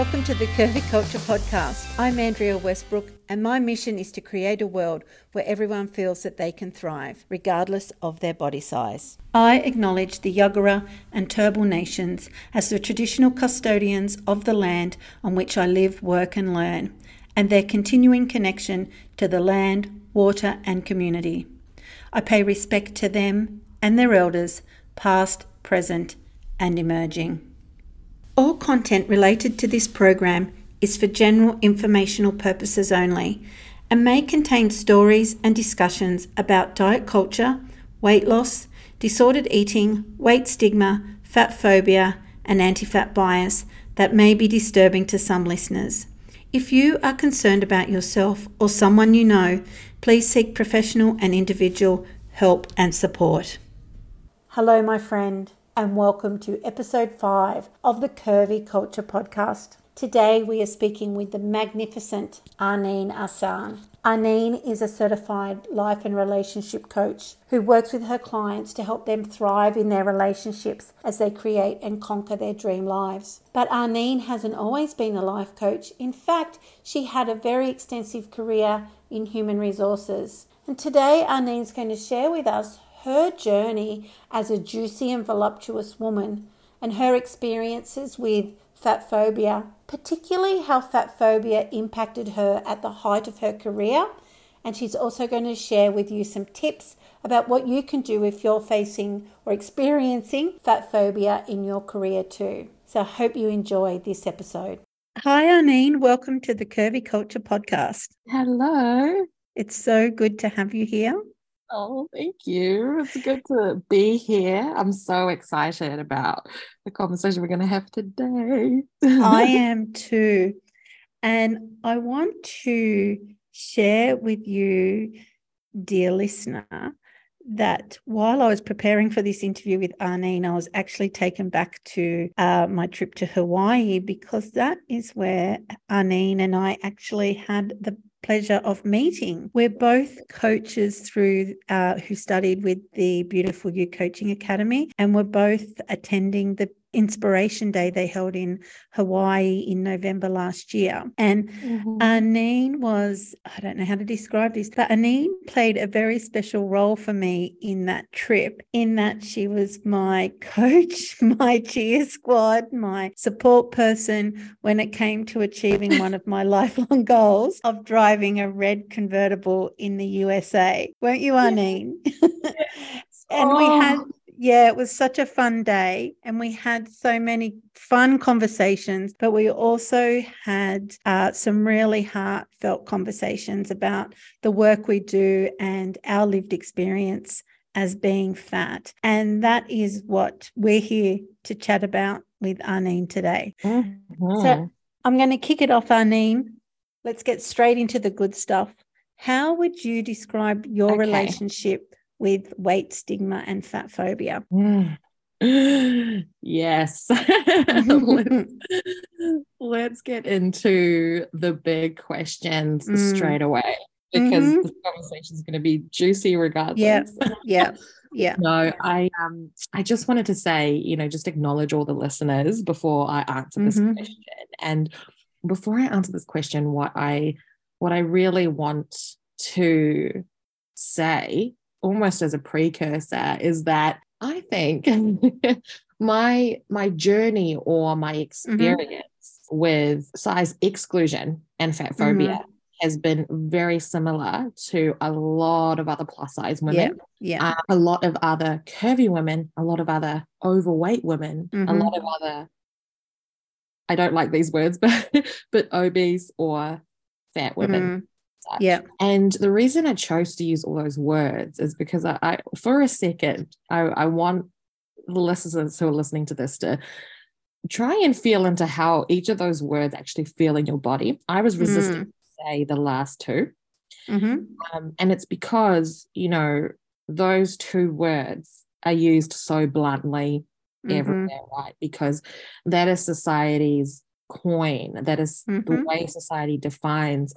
Welcome to the Curvy Culture Podcast. I'm Andrea Westbrook, and my mission is to create a world where everyone feels that they can thrive, regardless of their body size. I acknowledge the Yagara and Turrbal nations as the traditional custodians of the land on which I live, work, and learn, and their continuing connection to the land, water, and community. I pay respect to them and their elders, past, present, and emerging. All content related to this program is for general informational purposes only and may contain stories and discussions about diet culture, weight loss, disordered eating, weight stigma, fat phobia, and anti fat bias that may be disturbing to some listeners. If you are concerned about yourself or someone you know, please seek professional and individual help and support. Hello, my friend and welcome to episode 5 of the Curvy Culture Podcast. Today we are speaking with the magnificent Arneen Ahsan. Arneen is a certified life and relationship coach who works with her clients to help them thrive in their relationships as they create and conquer their dream lives. But Arneen hasn't always been a life coach. In fact, she had a very extensive career in human resources. And today Arneen's going to share with us her journey as a juicy and voluptuous woman and her experiences with fat phobia, particularly how fat phobia impacted her at the height of her career. And she's also going to share with you some tips about what you can do if you're facing or experiencing fat phobia in your career too. So I hope you enjoy this episode. Hi, Arneen. Welcome to the Curvy Culture Podcast. Hello. It's so good to have you here. Oh, thank you. It's good to be here. I'm so excited about the conversation we're going to have today. I am too. And I want to share with you, dear listener, that while I was preparing for this interview with Arneen, I was actually taken back to uh, my trip to Hawaii because that is where Arneen and I actually had the pleasure of meeting. We're both coaches through uh, who studied with the Beautiful You Coaching Academy, and we're both attending the Inspiration Day they held in Hawaii in November last year. And mm-hmm. Arneen was, I don't know how to describe this, but Arneen played a very special role for me in that trip, in that she was my coach, my cheer squad, my support person when it came to achieving one of my lifelong goals of driving a red convertible in the USA. Weren't you, Arneen? and we had oh yeah, it was such a fun day. And we had so many fun conversations, but we also had uh, some really heartfelt conversations about the work we do and our lived experience as being fat. And that is what we're here to chat about with Arneen today. Mm-hmm. So I'm going to kick it off, Arneen. Let's get straight into the good stuff. How would you describe your okay. relationship with weight stigma and fat phobia? yes. let's, let's, get into the big questions mm. straight away because mm-hmm. this conversation is going to be juicy regardless. Yeah. Yeah. Yeah. no, I um I just wanted to say, you know, just acknowledge all the listeners before I answer this mm-hmm. question. And before I answer this question, what I what I really want to say almost as a precursor is that I think my my journey or my mm-hmm. experience mm-hmm. with size exclusion and fat phobia mm-hmm. has been very similar to a lot of other plus size women. Yeah. yeah. Uh, a lot of other curvy women, a lot of other overweight women, mm-hmm. a lot of other I don't like these words, but but obese or fat women. Yeah. And the reason I chose to use all those words is because I, I for a second, I, I want the listeners who are listening to this to try and feel into how each of those words actually feel in your body. I was resistant mm. to say the last 2 mm-hmm. um, and it's because, you know, those two words are used so bluntly mm-hmm. everywhere, right? Because that is society's coin, that is mm-hmm. the way society defines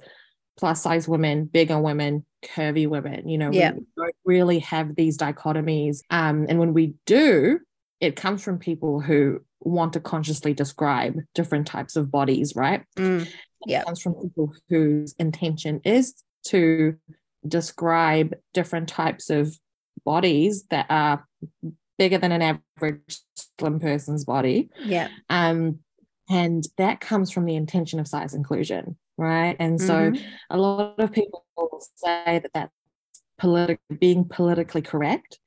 plus size women, bigger women, curvy women. You know, yeah. we don't really have these dichotomies. Um, and when we do, it comes from people who want to consciously describe different types of bodies, right? Mm. Yeah. It comes from people whose intention is to describe different types of bodies that are bigger than an average slim person's body. Yeah. Um, and that comes from the intention of size inclusion, right? And so Mhm. a lot of people say that that's politi- being politically correct.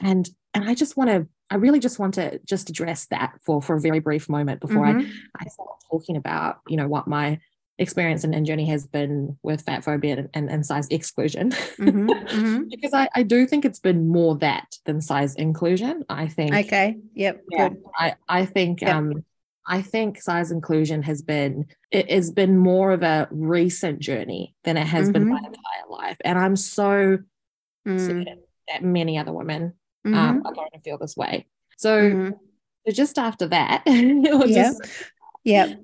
And and I just want to, I really just want to just address that for for a very brief moment before Mhm. I, I start talking about, you know, what my experience and, and journey has been with fat phobia and, and, and size exclusion. Mhm. Mhm. because I, I do think it's been more that than size inclusion. I think Okay. Yep. yeah, Good. I, I think Yep. um I think size inclusion has been it has been more of a recent journey than it has been my entire life. And I'm so Mm. certain that many other women Mhm. um, are going to feel this way. So, Mhm. so just after that, Yeah. Yep.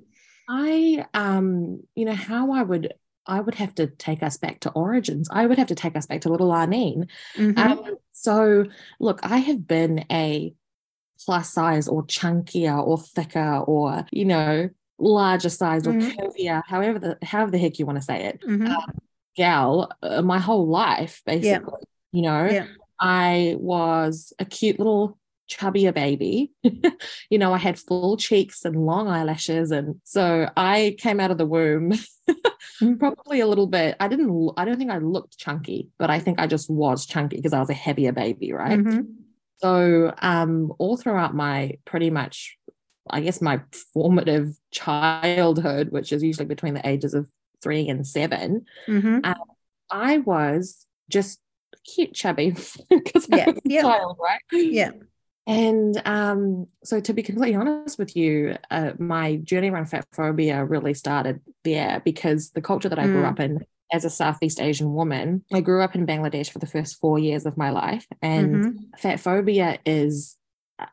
I um you know how I would I would have to take us back to origins. I would have to take us back to little Arneen. Mhm. Um, so look, I have been a plus size or chunkier or thicker or you know larger size or Mhm. curvier, however the however the heck you want to say it, Mhm. gal, uh, my whole life basically. You know, Yeah. I was a cute little chubbier baby. you know, I had full cheeks and long eyelashes. And so I came out of the womb Mm. probably a little bit. I didn't, I don't think I looked chunky, but I think I just was chunky because I was a heavier baby, right? Mhm. So um all throughout my pretty much, I guess my formative childhood, which is usually between the ages of three and seven, Mhm. I was just cute chubby because Yeah, I was a child, right? Yeah. And um, so, to be completely honest with you, uh, my journey around fat phobia really started there because the culture that I grew Mm. up in as a Southeast Asian woman, I grew up in Bangladesh for the first four years of my life, and Mhm. fat phobia is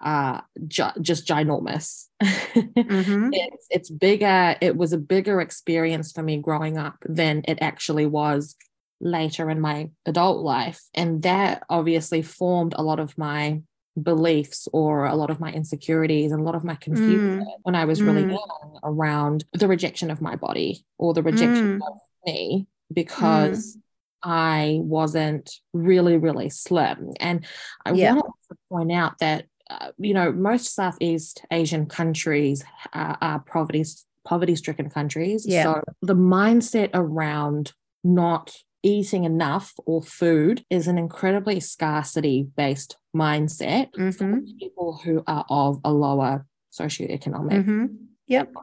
uh, ju- just ginormous. Mhm. it's it's bigger. It was a bigger experience for me growing up than it actually was later in my adult life, and that obviously formed a lot of my beliefs or a lot of my insecurities and a lot of my confusion when I was really Mm. young around the rejection of my body or the rejection Mm. of me because I wasn't really, really slim. And I Yeah. want to point out that, uh, you know, most Southeast Asian countries are, are poverty poverty stricken countries. Yeah. So the mindset around not eating enough or food is an incredibly scarcity based mindset for Mhm. people who are of a lower socioeconomic Mhm. Yep.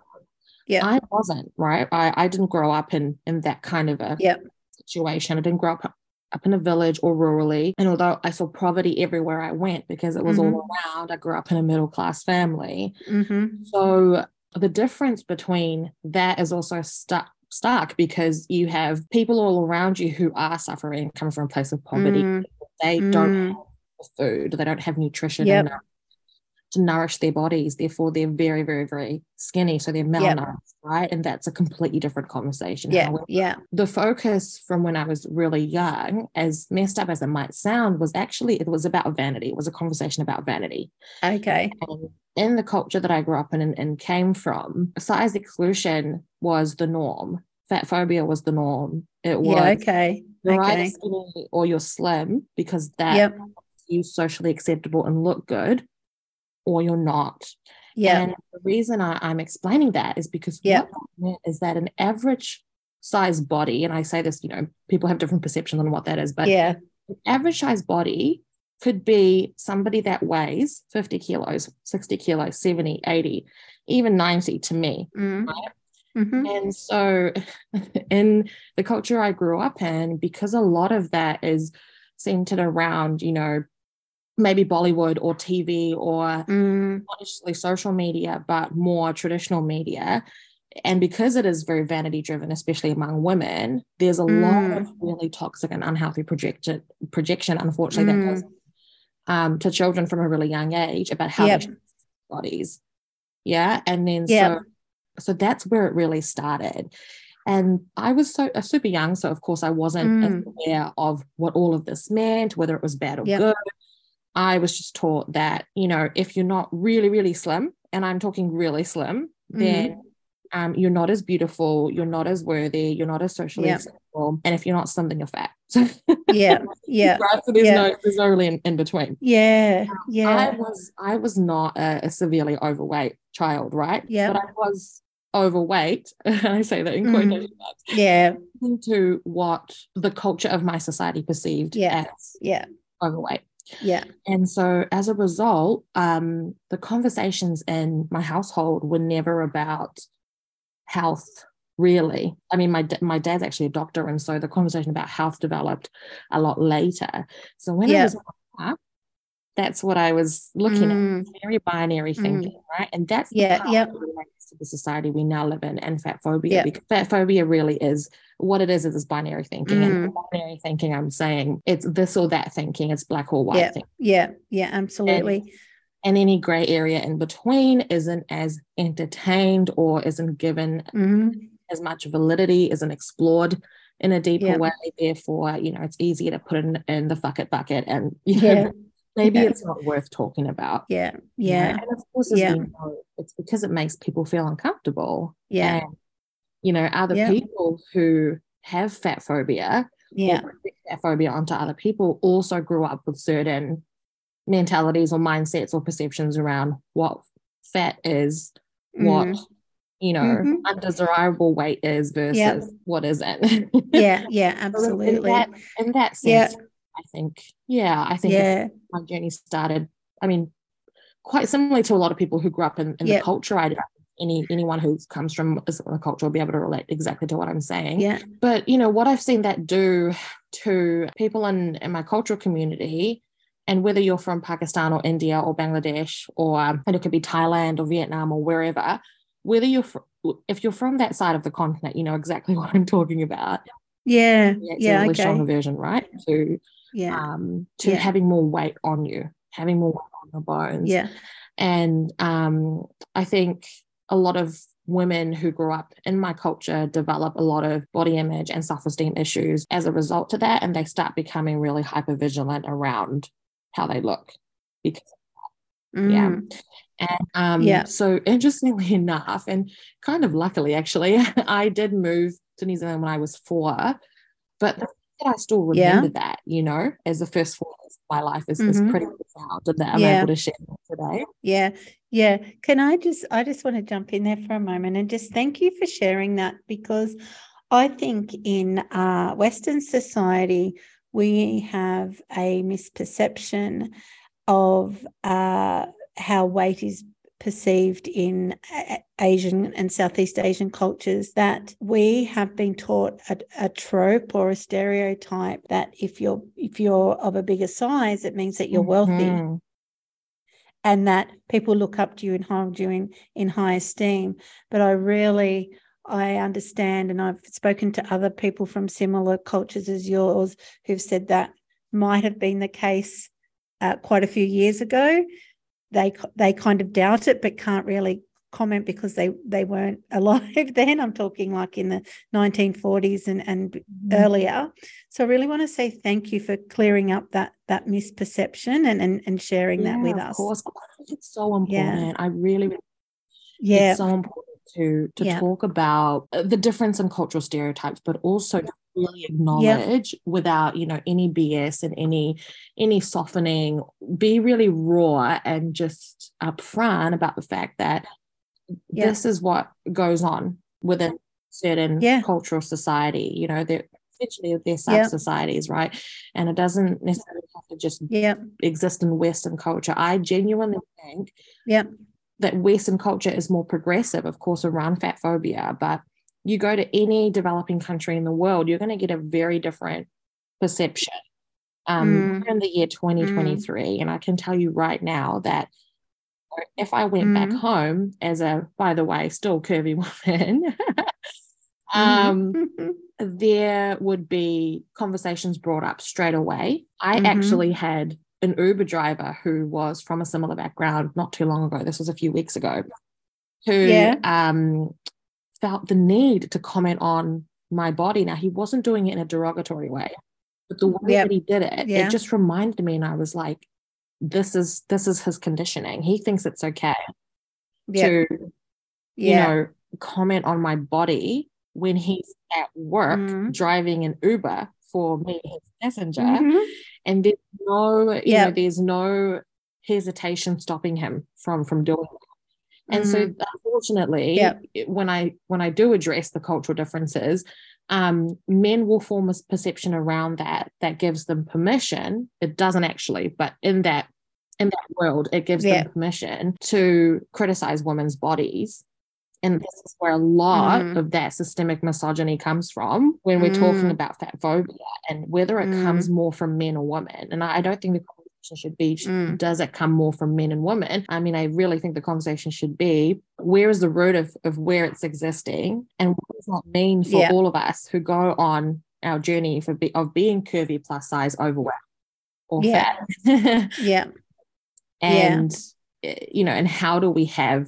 Yeah. I wasn't right. I, I didn't grow up in in that kind of a Yep. situation. I didn't grow up up in a village or rurally. And although I saw poverty everywhere I went because it was all around, I grew up in a middle class family. Mhm. So the difference between that is also stuck stark because you have people all around you who are suffering coming from a place of poverty. Mm. They don't Mm. have food, they don't have nutrition Yep. enough to nourish their bodies. Therefore, they're very, very, very skinny. So they're malnourished, right? And that's a completely different conversation. Yeah. However, Yeah. the focus from when I was really young, as messed up as it might sound, was actually it was about vanity. It was a conversation about vanity. Okay. And in the culture that I grew up in and, and came from, size exclusion was the norm. Fat phobia was the norm. It was Yeah. Okay. you're either Okay. skinny or you're slim because that Yep. is socially acceptable and look good, or you're not. Yeah. And the reason I, I'm explaining that is because Yeah. is that an average size body, and I say this, you know, people have different perceptions on what that is, but Yeah. an average size body could be somebody that weighs 50 kilos, 60 kilos, 70, 80, even 90 to me. Mm. Right. Mhm. And so, in the culture I grew up in, because a lot of that is centered around, you know, maybe Bollywood or TV or Mm. not necessarily social media, but more traditional media. And because it is very vanity driven, especially among women, there's a lot Mm. of really toxic and unhealthy projection, projection unfortunately, that Mm. goes um, to children from a really young age about how Yep. they their bodies. Yeah. And then Yep. so so that's where it really started. And I was so uh, super young, so of course I wasn't Mm. aware of what all of this meant, whether it was bad or Yep. good. I was just taught that, you know, if you're not really, really slim, and I'm talking really slim, then mm-hmm. um, you're not as beautiful, you're not as worthy, you're not as socially yeah. acceptable. And if you're not slim, then you're fat. yeah, yeah. Right. So there's yeah. no there's no really in, in between. Yeah, yeah. I was I was not a, a severely overweight child, right? Yeah. But I was overweight. and I say that in mm-hmm. quotation marks. Yeah. Into what the culture of my society perceived yeah. as yeah. overweight. Yeah. And so as a result, um, the conversations in my household were never about health, really. I mean, my my dad's actually a doctor, and so the conversation about health developed a lot later. So when yeah. I was up, that's what I was looking mm. at, very binary mm. thinking, mm. right? And that's yeah, yeah to the society we now live in and fat phobia yeah. because fat phobia really is what it is is this binary thinking mm. and binary thinking i'm saying it's this or that thinking it's black or white yeah thinking. yeah yeah absolutely and, and any gray area in between isn't as entertained or isn't given mm. as much validity isn't explored in a deeper yeah. way therefore you know it's easier to put it in, in the fuck it bucket and you know, yeah maybe yeah. it's not worth talking about. Yeah. Yeah. You know? And of course, as yeah. know, it's because it makes people feel uncomfortable. Yeah. And, you know, other yeah. people who have fat phobia yeah. fat phobia onto other people also grew up with certain mentalities or mindsets or perceptions around what fat is, mm. what you know, mm-hmm. undesirable weight is versus yep. what isn't. yeah, yeah, absolutely. in, that, in that sense, yeah. I think, yeah, I think yeah. my journey started. I mean, quite similarly to a lot of people who grew up in, in the culture I any anyone who comes from a culture will be able to relate exactly to what I'm saying. Yeah. But you know what I've seen that do to people in, in my cultural community, and whether you're from Pakistan or India or Bangladesh or um, and it could be Thailand or Vietnam or wherever, whether you're fr- if you're from that side of the continent, you know exactly what I'm talking about. Yeah. Yeah. yeah a really okay. strong aversion, right? To yeah. um, to yeah. having more weight on you, having more weight on your bones. Yeah. And um, I think a lot of women who grew up in my culture develop a lot of body image and self-esteem issues as a result to that and they start becoming really hyper vigilant around how they look because mm. yeah and um, yeah so interestingly enough and kind of luckily actually i did move to new zealand when i was four but I still remember yeah. that, you know, as the first four of my life is, mm-hmm. is pretty profound and that I'm yeah. able to share today. Yeah. Yeah. Can I just, I just want to jump in there for a moment and just thank you for sharing that because I think in uh, Western society, we have a misperception of uh, how weight is perceived in Asian and Southeast Asian cultures that we have been taught a, a, trope or a stereotype that if you're if you're of a bigger size, it means that you're wealthy. Mm-hmm. And that people look up to you and hold you in, in high esteem. But I really I understand, and I've spoken to other people from similar cultures as yours who've said that might have been the case uh, quite a few years ago they they kind of doubt it but can't really comment because they they weren't alive then i'm talking like in the 1940s and and mm. earlier so i really want to say thank you for clearing up that that misperception and and, and sharing yeah, that with us. of course it's so important yeah. i really yeah it's so important to to yeah. talk about uh, the difference in cultural stereotypes but also really acknowledge without you know any bs and any any softening. Be really raw and just upfront about the fact that this is what goes on within certain yeah. cultural society you know they're essentially they're sub societies right? And it doesn't necessarily have to just exist in western culture. I genuinely think yeah. that western culture is more progressive of course around fat phobia but you go to any developing country in the world, you're going to get a very different perception. Um, mm. in the year 2023, mm. and I can tell you right now that if I went mm. back home as a, by the way, still curvy woman, um, mm-hmm. there would be conversations brought up straight away. I mm-hmm. actually had an Uber driver who was from a similar background not too long ago. This was a few weeks ago. Who yeah. um, felt the need to comment on my body. Now, he wasn't doing it in a derogatory way, but the way yep. that he did it, yeah. it just reminded me. And I was like, this is this is his conditioning he thinks it's okay yeah. to yeah. you know comment on my body when he's at work Mhm. driving an uber for me his passenger Mhm. and there's no you Yeah. know there's no hesitation stopping him from from doing and so unfortunately Mm. Yeah. when i when i do address the cultural differences um men will form a perception around that that gives them permission it doesn't actually but in that in that world it gives Yeah. them permission to criticize women's bodies and this is where a lot Mhm. of that systemic misogyny comes from when we're talking Mm. about fat phobia and whether it Mm. comes more from men or women. And I I don't think the should be Mm. does it come more from men and women? I mean, I really think the conversation should be where is the root of, of where it's existing and what does that mean for Yeah. all of us who go on our journey for be, of being curvy, plus size, overweight, or Yeah. fat. Yeah. and eh, you know and how do we have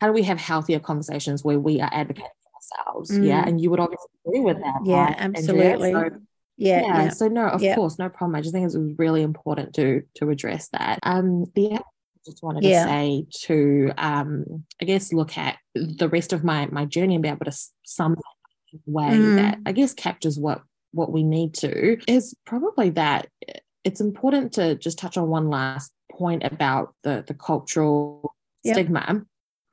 how do we have healthier conversations where we are advocating for ourselves yeah Mm. and you would obviously agree with that Yeah, right, absolutely. So, Yeah. yeah, Yeah. so no of Yeah. course no problem i just think it's really important to to address that um the I just wanted to say to um i guess look at the rest of my my journey and be able to sum that up in a way Mm. that i guess captures what what we need to is probably that it's important to just touch on one last point about the the cultural Yep. stigma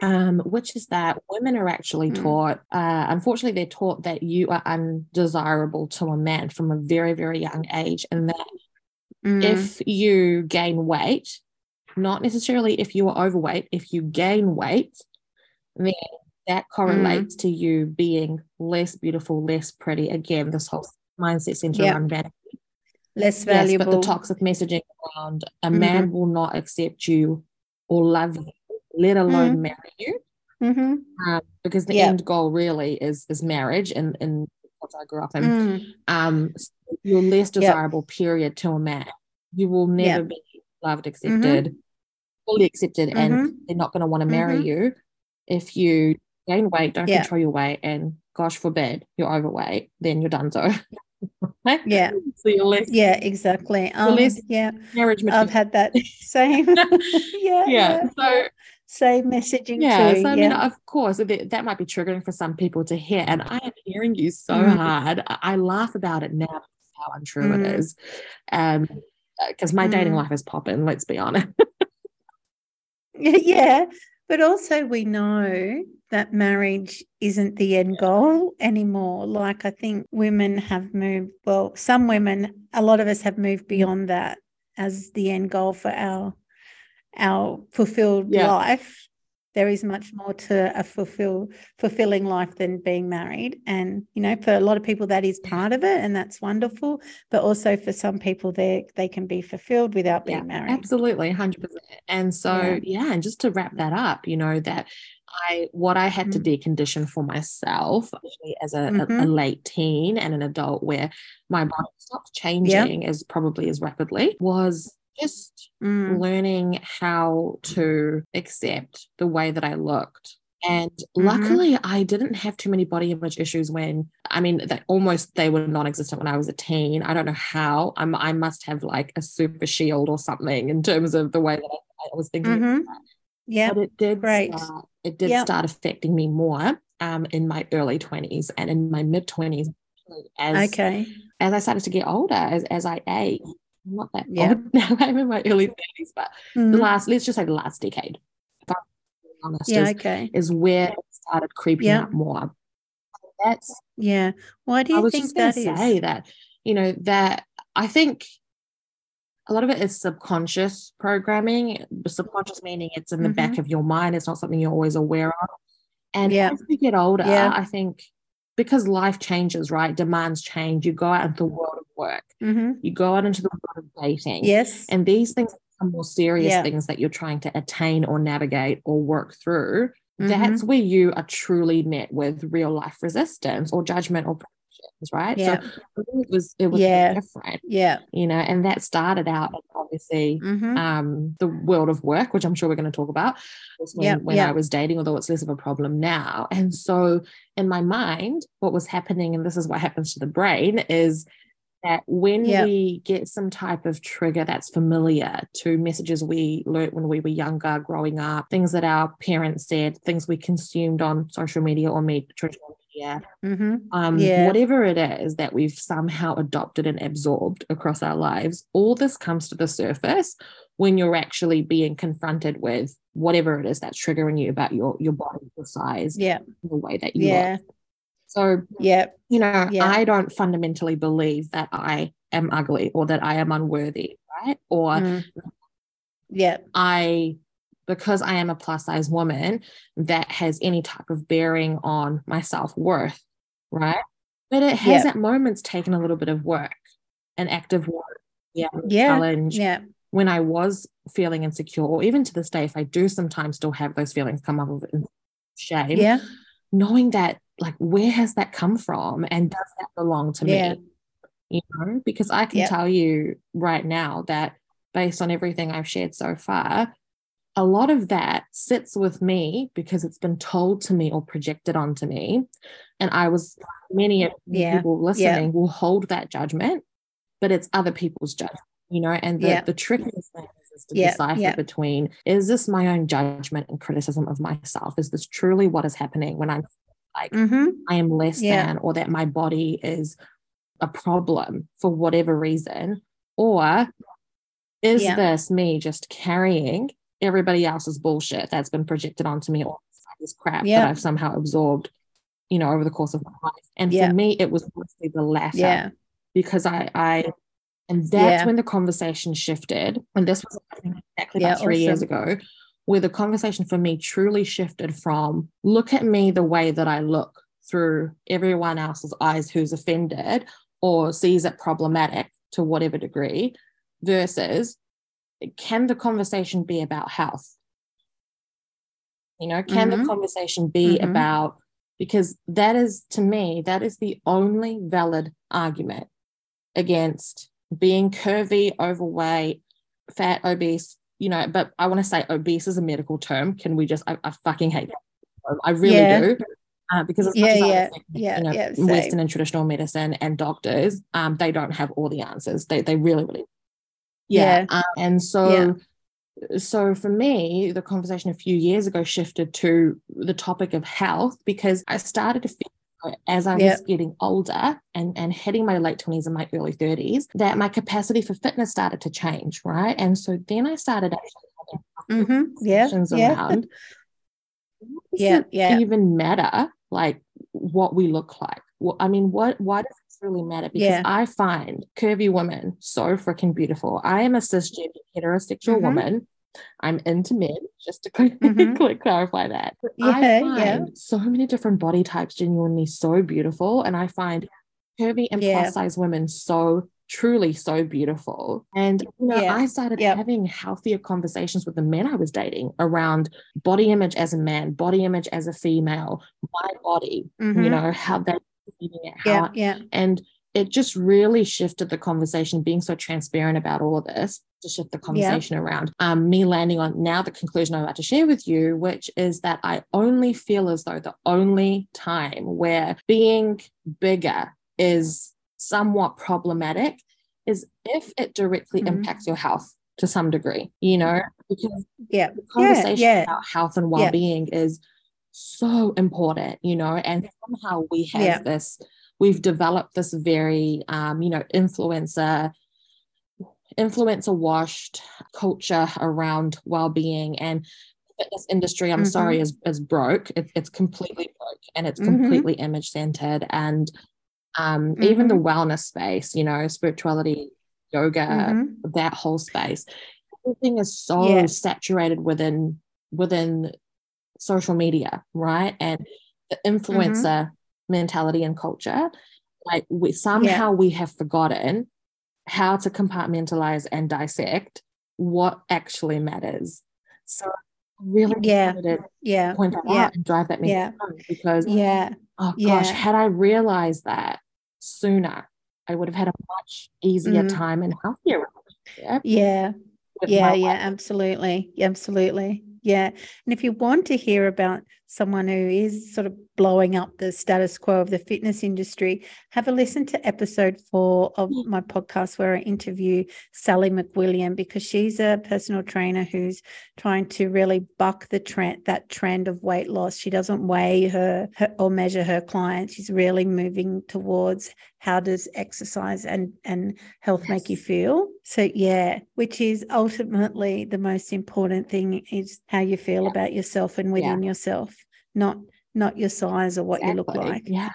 um, which is that women are actually Mm. taught, uh, unfortunately, they're taught that you are undesirable to a man from a very, very young age, and that Mm. if you gain weight, not necessarily if you are overweight, if you gain weight, then that correlates to you being less beautiful, less pretty. Again, this whole mindset centered Yep. around vanity. less Yes, valuable. but the toxic messaging around a Mhm. man will not accept you or love you, let alone marry you Mhm. um, because the Yeah. end goal really is is marriage and and what I grew up in. Mm. Um, so you're less desirable, period, to a man. You will never Yeah. be loved, accepted, fully accepted, and Mhm. they're not going to want to marry Mhm. you if you gain weight, don't Yeah. control your weight, and gosh forbid you're overweight, then you're done. So, right? Yeah. so you're less Yeah, exactly. Um, less yeah, marriage I've had that same. yeah, yeah. So same messaging yeah too. so i mean of course that, might be triggering for some people to hear and i am hearing you so Mm. hard I, laugh about it now how untrue Mm. it is um because my dating Mm. life is popping let's be honest yeah, but also we know that marriage isn't the end goal anymore. Like I think women have moved, well, some women, a lot of us have moved beyond that as the end goal for our our fulfilled Yeah. life. There is much more to a fulfill fulfilling life than being married. And you know, for a lot of people that is part of it and that's wonderful. But also for some people they they can be fulfilled without being married. absolutely 100% and so Yeah. yeah. and just to wrap that up you know that i what i had to Mm. decondition for myself as a, a- a, Mhm. late teen and an adult where my body stopped changing as probably as rapidly was just Mm, learning how to accept the way that I looked. And Mhm. luckily, I didn't have too many body image issues when, I mean, that almost they were non existent when I was a teen. I don't know how. I'm, I must have like a super shield or something in terms of the way that I, I was thinking. Mhm. yeah. But it did Right. start, it did Yep. start affecting me more um, in my early 20s and in my mid 20s as Okay. as I started to get older, as, as I age. I'm not that Yeah. old now. I'm in my early 30s, but the Mhm. last, let's just say the last decade, if I'm being honest, Yeah, is, okay. is where it started creeping Yeah. up more. That's, Yeah. Why do I you was think just that say that, you know, that I think a lot of it is subconscious programming, subconscious meaning it's in the back of your mind, it's not something you're always aware of. And Mm-hmm. Yeah. as we get older, Yeah. I think because life changes, right? Demands change. You go out into the world of work, hmm you go out into the world of dating. Yes. And these things are more serious Yeah. things that you're trying to attain or navigate or work through. Mhm. That's where you are truly met with real life resistance or judgment or right? Yeah. So it was it was Yeah. different, Yeah. you know, and that started out obviously hmm um, the world of work, which I'm sure we're going to talk about, when, Yep, when yep. I was dating, although it's less of a problem now. And so in my mind, what was happening, and this is what happens to the brain, is that when yep. we get some type of trigger that's familiar to messages we learnt when we were younger, growing up, things that our parents said, things we consumed on social media or made traditional media, mm-hmm. um, yeah. whatever it is that we've somehow adopted and absorbed across our lives, all this comes to the surface when you're actually being confronted with whatever it is that's triggering you about your your body, your size, yeah, the way that you yeah. look. So, yeah, you know, yeah. I don't fundamentally believe that I am ugly or that I am unworthy, right? Or, mm. yeah, I, because I am a plus size woman, that has any type of bearing on my self worth, right? But it has at moments taken a little bit of work, an active work, yeah, yeah, challenge, yeah. When I was feeling insecure, or even to this day, if I do sometimes still have those feelings come up of shame, yeah, knowing that like where has that come from and does that belong to yeah. me you know because i can yep. tell you right now that based on everything i've shared so far a lot of that sits with me because it's been told to me or projected onto me and i was many of yeah. people listening will hold that judgment but it's other people's judgment you know and the, the trickiest thing is to decipher between is this my own judgment and criticism of myself is this truly what is happening when i'm like mm-hmm. I am less yeah. than or that my body is a problem for whatever reason? Or is yeah. this me just carrying everybody else's bullshit that's been projected onto me or this crap yeah. that I've somehow absorbed, you know, over the course of my life? And for me, it was mostly the latter because I, I, and that's when the conversation shifted. And this was exactly about three awesome. years ago where the conversation for me truly shifted from look at me the way that I look through everyone else's eyes who's offended or sees it problematic to whatever degree versus can the conversation be about health? You know, can mm-hmm. the conversation be mm-hmm. about because that is to me that is the only valid argument against being curvy, overweight, fat, obese, you know, but I want to say obese is a medical term. Can we just, I, I fucking hate that. I really yeah. do. Uh, because yeah, yeah, yeah, you know, yeah, Western and traditional medicine and doctors, um, they don't have all the answers. They they really, really, yeah. yeah. Um, and so, yeah. so for me, the conversation a few years ago shifted to the topic of health because I started to feel as I was getting older and, and hitting my late 20s and my early 30s, that my capacity for fitness started to change, right? And so then I started actually having mm-hmm. yeah, around yeah, yeah. even matter like what we look like? Well, I mean, what why does this really matter? Because yeah. I find curvy women so freaking beautiful. I am a cisgender heterosexual mm-hmm. woman I'm into men, just to mm-hmm. clarify that. Yeah, I find yeah. so many different body types genuinely so beautiful. And I find curvy and yeah. plus size women so truly so beautiful. And you know, yeah. I started yep. having healthier conversations with the men I was dating around body image as a man, body image as a female, my body, mm-hmm. you know, how that yeah, yeah. and it just really shifted the conversation being so transparent about all of this to shift the conversation yeah. around um, me landing on now the conclusion i'm about to share with you which is that i only feel as though the only time where being bigger is somewhat problematic is if it directly mm-hmm. impacts your health to some degree you know because yeah the conversation yeah, about health and well-being is so important you know and somehow we have this we've developed this very um, you know influencer influencer washed culture around well-being and fitness industry i'm mm-hmm. sorry is, is broke it, it's completely broke and it's mm-hmm. completely image centered and um, mm-hmm. even the wellness space you know spirituality yoga mm-hmm. that whole space everything is so yeah. saturated within within social media right and the mm-hmm. influencer mentality and culture like we somehow yeah. we have forgotten how to compartmentalize and dissect what actually matters so really yeah yeah point that yeah. out and drive that yeah. because yeah oh gosh yeah. had i realized that sooner i would have had a much easier mm. time and healthier relationship yeah yeah yeah absolutely absolutely yeah and if you want to hear about someone who is sort of blowing up the status quo of the fitness industry, have a listen to episode four of mm. my podcast where I interview Sally McWilliam because she's a personal trainer who's trying to really buck the trend that trend of weight loss. She doesn't weigh her, her or measure her clients. She's really moving towards how does exercise and and health yes. make you feel so yeah which is ultimately the most important thing is how you feel yeah. about yourself and within yeah. yourself not not your size or what exactly. you look like yeah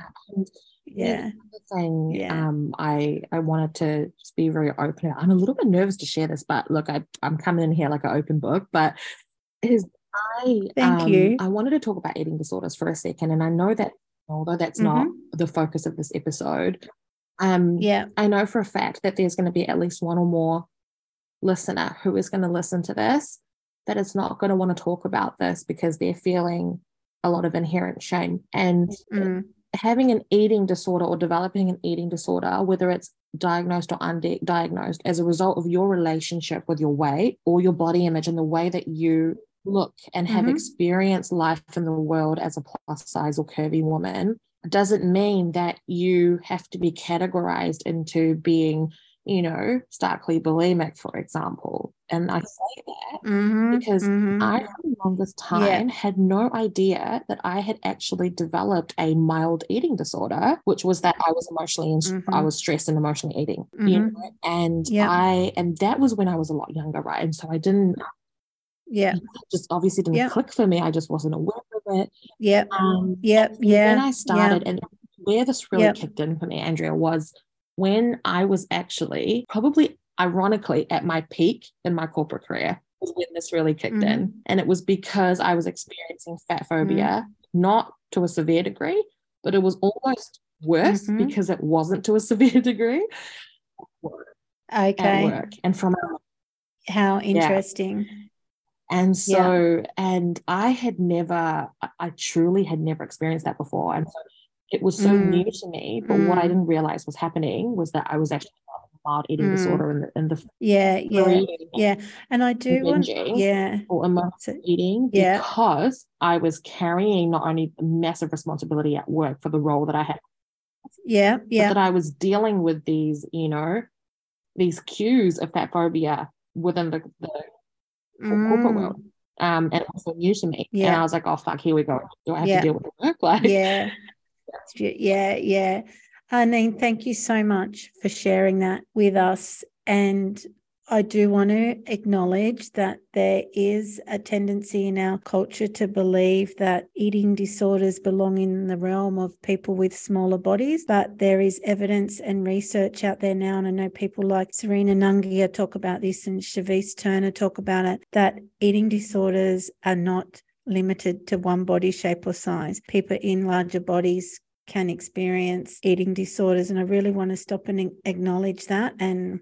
yeah thing yeah. um i i wanted to just be very open i'm a little bit nervous to share this but look i i'm coming in here like an open book but is i thank um, you i wanted to talk about eating disorders for a second and i know that although that's mm-hmm. not the focus of this episode um, yeah. I know for a fact that there's going to be at least one or more listener who is going to listen to this that is not going to want to talk about this because they're feeling a lot of inherent shame. And mm. having an eating disorder or developing an eating disorder, whether it's diagnosed or undiagnosed, as a result of your relationship with your weight or your body image and the way that you look and have mm-hmm. experienced life in the world as a plus size or curvy woman doesn't mean that you have to be categorized into being, you know, starkly bulimic, for example. And I say that mm-hmm, because mm-hmm. I, for the longest time, yeah. had no idea that I had actually developed a mild eating disorder, which was that I was emotionally, and mm-hmm. I was stressed and emotionally eating. You mm-hmm. know? And yeah. I, and that was when I was a lot younger, right? And so I didn't yeah just obviously didn't yep. click for me i just wasn't aware of it yeah um yeah yeah when i started and where this really kicked in for me andrea was when i was actually probably ironically at my peak in my corporate career was when this really kicked mm. in and it was because i was experiencing fat phobia mm. not to a severe degree but it was almost worse mm-hmm. because it wasn't to a severe degree okay At work. and from how interesting yeah. And so, yeah. and I had never, I truly had never experienced that before. And so it was so mm. new to me. But mm. what I mm. didn't realize was happening was that I was actually mild eating mm. disorder in the, in the yeah yeah yeah and i do want yeah or emotional eating yeah. because i was carrying not only massive responsibility at work for the role that i had yeah yeah that i was dealing with these you know these cues of fat phobia within the, the mm. corporate world. Um, and also new to me. Yeah. And I was like, oh fuck, here we go. Do I have yeah. to deal with the work? Like yeah. Yeah, yeah. Arneen, thank you so much for sharing that with us. And I do want to acknowledge that there is a tendency in our culture to believe that eating disorders belong in the realm of people with smaller bodies, but there is evidence and research out there now. And I know people like Serena Nungia talk about this and Chevese Turner talk about it, that eating disorders are not limited to one body shape or size. People in larger bodies can experience eating disorders. And I really want to stop and acknowledge that and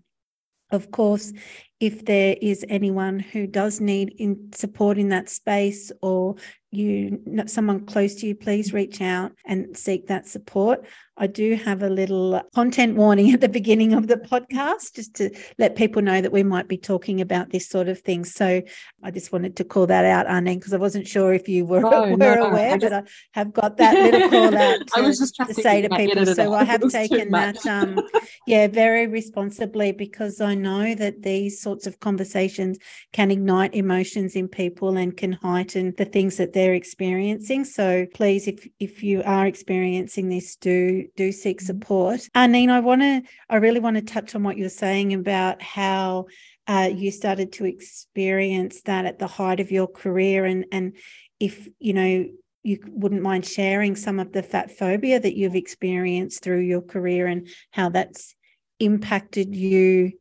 of course, if there is anyone who does need in support in that space or you someone close to you please reach out and seek that support. I do have a little content warning at the beginning of the podcast just to let people know that we might be talking about this sort of thing. So i just wanted to call that out Arneen because i wasn't sure if you were, oh, were no, aware I just... but i have got that little call out to, I was just to say to people. So i have taken that um yeah very responsibly because i know that these sorts of conversations can ignite emotions in people and can heighten the things that they're experiencing. So please, if if you are experiencing this, do do seek mm-hmm. support. Arneen, I want to, I really want to touch on what you're saying about how uh, you started to experience that at the height of your career, and and if you know you wouldn't mind sharing some of the fat phobia that you've experienced through your career and how that's impacted you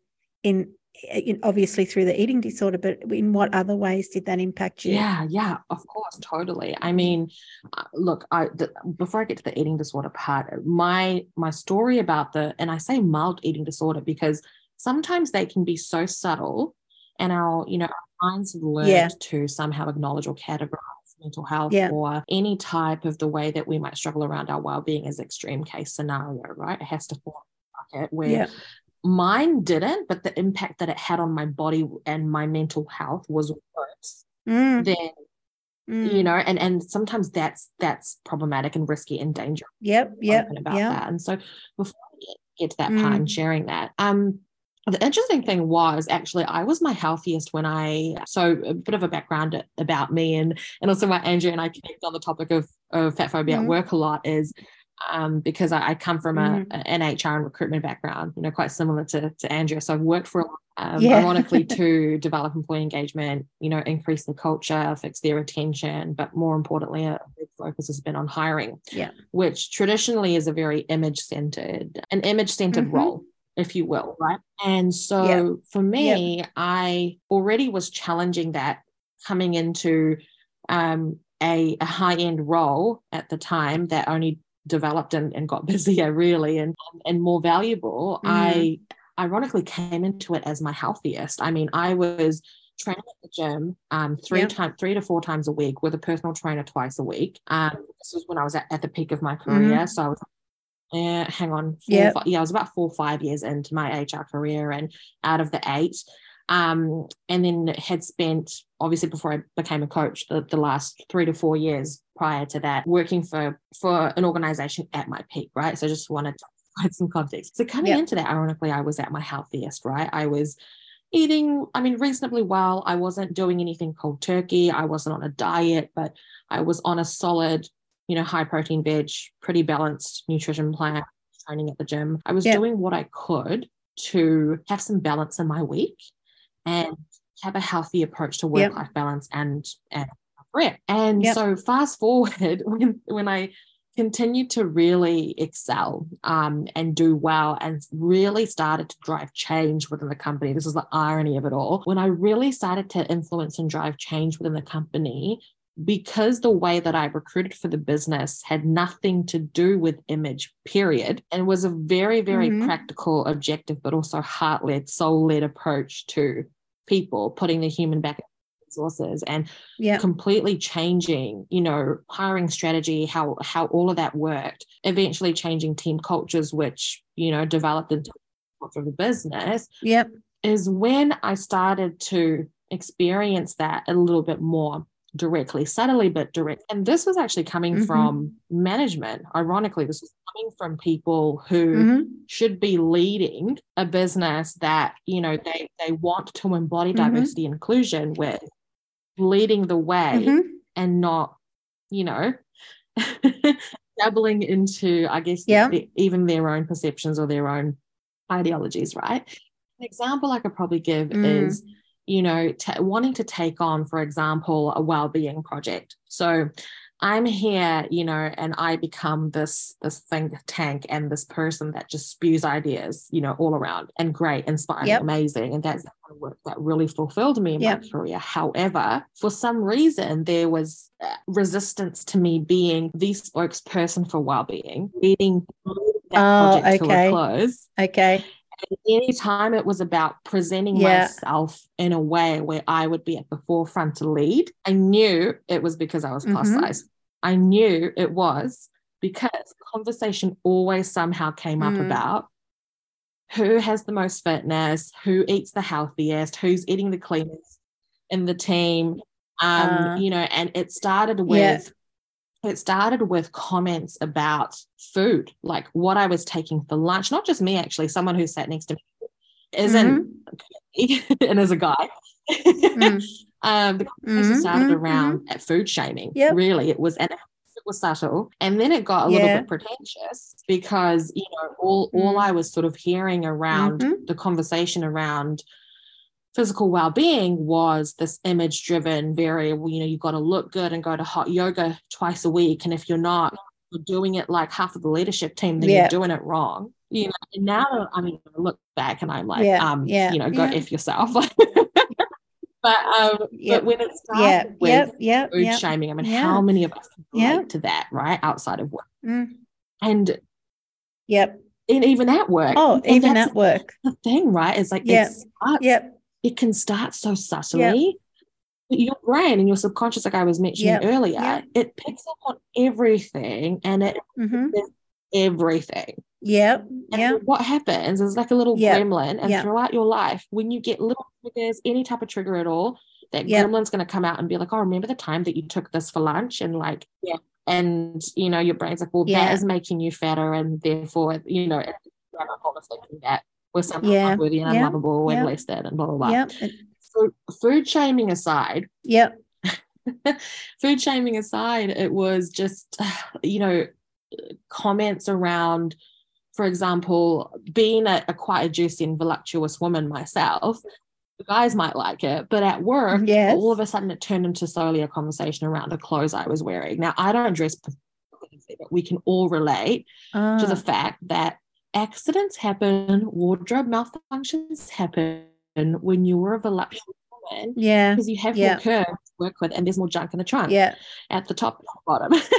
in obviously through the eating disorder, but in what other ways did that impact you? Yeah, yeah, of course, totally. I mean, uh, look, I the, before I get to the eating disorder part, my my story about the and I say mild eating disorder because sometimes they can be so subtle, and our you know our minds have learned yeah. to somehow acknowledge or categorize mental health yeah. or any type of the way that we might struggle around our well-being as extreme case scenario right it has to fall bucket where yeah mine didn't, but the impact that it had on my body and my mental health was worse mm. than mm. you know and and sometimes that's that's problematic and risky and dangerous yep yep about yep. that and so before we get, get to that mm. part and sharing that um the interesting thing was actually I was my healthiest when I so a bit of a background about me and and also why Andrea and I connect on the topic of, of fat phobia mm. at work a lot is um, because I, I, come from a, mm. an HR and recruitment background, you know, quite similar to, to Andrea. So I've worked for, um, yeah. ironically, to develop employee engagement, you know, increase the culture, fix their retention, but more importantly, a big focus has been on hiring, yeah. which traditionally is a very image centered, an image centered mm-hmm. role if you will, right? And so yep. for me, yep. I already was challenging that coming into um, a, a high end role at the time that only developed and, and got busier really and and more valuable. Mm. I ironically came into it as my healthiest. I mean, I was training at the gym um, three yep. times, three to four times a week with a personal trainer twice a week. Um, this was when I was at, at the peak of my career, mm. so I was uh, hang on, yeah, yeah, I was about four or five years into my HR career, and out of the eight, um, and then had spent obviously before I became a coach the, the last three to four years prior to that working for for an organization at my peak, right? So I just wanted to provide some context. So coming yep. into that, ironically, I was at my healthiest, right? I was eating, I mean, reasonably well. I wasn't doing anything cold turkey. I wasn't on a diet, but I was on a solid you know, high protein veg, pretty balanced nutrition plan, training at the gym. I was yep. doing what I could to have some balance in my week and have a healthy approach to work life yep. balance and and career. And yep. so fast forward when when I continued to really excel um, and do well and really started to drive change within the company. This is the irony of it all. When I really started to influence and drive change within the company, because the way that I recruited for the business had nothing to do with image, period, and was a very, very mm-hmm. practical, objective, but also heart led, soul led approach to people, putting the human back resources and yep. completely changing you know hiring strategy how how all of that worked eventually changing team cultures which you know developed into of the business yep is when i started to experience that a little bit more directly, subtly but direct. And this was actually coming mm-hmm. from management. Ironically, this was coming from people who mm-hmm. should be leading a business that, you know, they they want to embody mm-hmm. diversity and inclusion with leading the way mm-hmm. and not, you know, dabbling into, I guess, yeah. the, even their own perceptions or their own ideologies, right? An example I could probably give mm. is you know, t- wanting to take on, for example, a well-being project. So I'm here, you know, and I become this this think tank and this person that just spews ideas, you know, all around and great, inspiring, yep. amazing. And that's the kind of work that really fulfilled me in yep. my career. However, for some reason, there was uh, resistance to me being the spokesperson for well-being, leading that oh, project okay. to a close. Okay. And anytime it was about presenting yeah. myself in a way where I would be at the forefront to lead, I knew it was because I was plus mm-hmm. size. I knew it was because conversation always somehow came up mm. about who has the most fitness, who eats the healthiest, who's eating the cleanest in the team. Um, uh, you know, and it started with yeah it started with comments about food, like what I was taking for lunch. Not just me, actually, someone who sat next to me isn't mm-hmm. and is a guy. Mm. um, the conversation mm-hmm. started mm-hmm. around mm-hmm. food shaming. Yep. Really, it was and it was subtle, and then it got a yeah. little bit pretentious because you know all all mm. I was sort of hearing around mm-hmm. the conversation around physical well-being was this image driven very you know you've got to look good and go to hot yoga twice a week and if you're not you're doing it like half of the leadership team then yeah. you're doing it wrong you know and now i mean I look back and i'm like yeah. um yeah. you know go yeah. if yourself but um yep. but when it started yeah. with yep. Yep. food yep. shaming i mean how many of us relate to that right outside of work mm. and yep and even at work oh even at work the thing right is like yep. it's yep it can start so subtly. Yep. Your brain and your subconscious, like I was mentioning yep. earlier, yep. it picks up on everything and it mm-hmm. everything. Yep. Yeah. What happens is like a little gremlin, and throughout your life, when you get little triggers, any type of trigger at all, that Yep. gremlin's going to come out and be like, oh, remember the time that you took this for lunch? And like, yeah. And, you know, your brain's like, well, that is making you fatter. And therefore, you know, it's a rabbit of thinking that we're somehow Yeah. unworthy and Yeah. unlovable and Yeah. less than and blah, blah, blah. Yep. So food shaming aside, Yep. food shaming aside, it was just, you know, comments around, for example, being a, a quite a juicy and voluptuous woman myself. The guys might like it, but at work, Yes. all of a sudden it turned into solely a conversation around the clothes I was wearing. Now, I don't dress, but we can all relate to the Ah, fact that accidents happen, wardrobe malfunctions happen when you're a voluptuous woman yeah. because you have Yeah. more curves to work with and there's more junk in the trunk Yeah. at the top and bottom.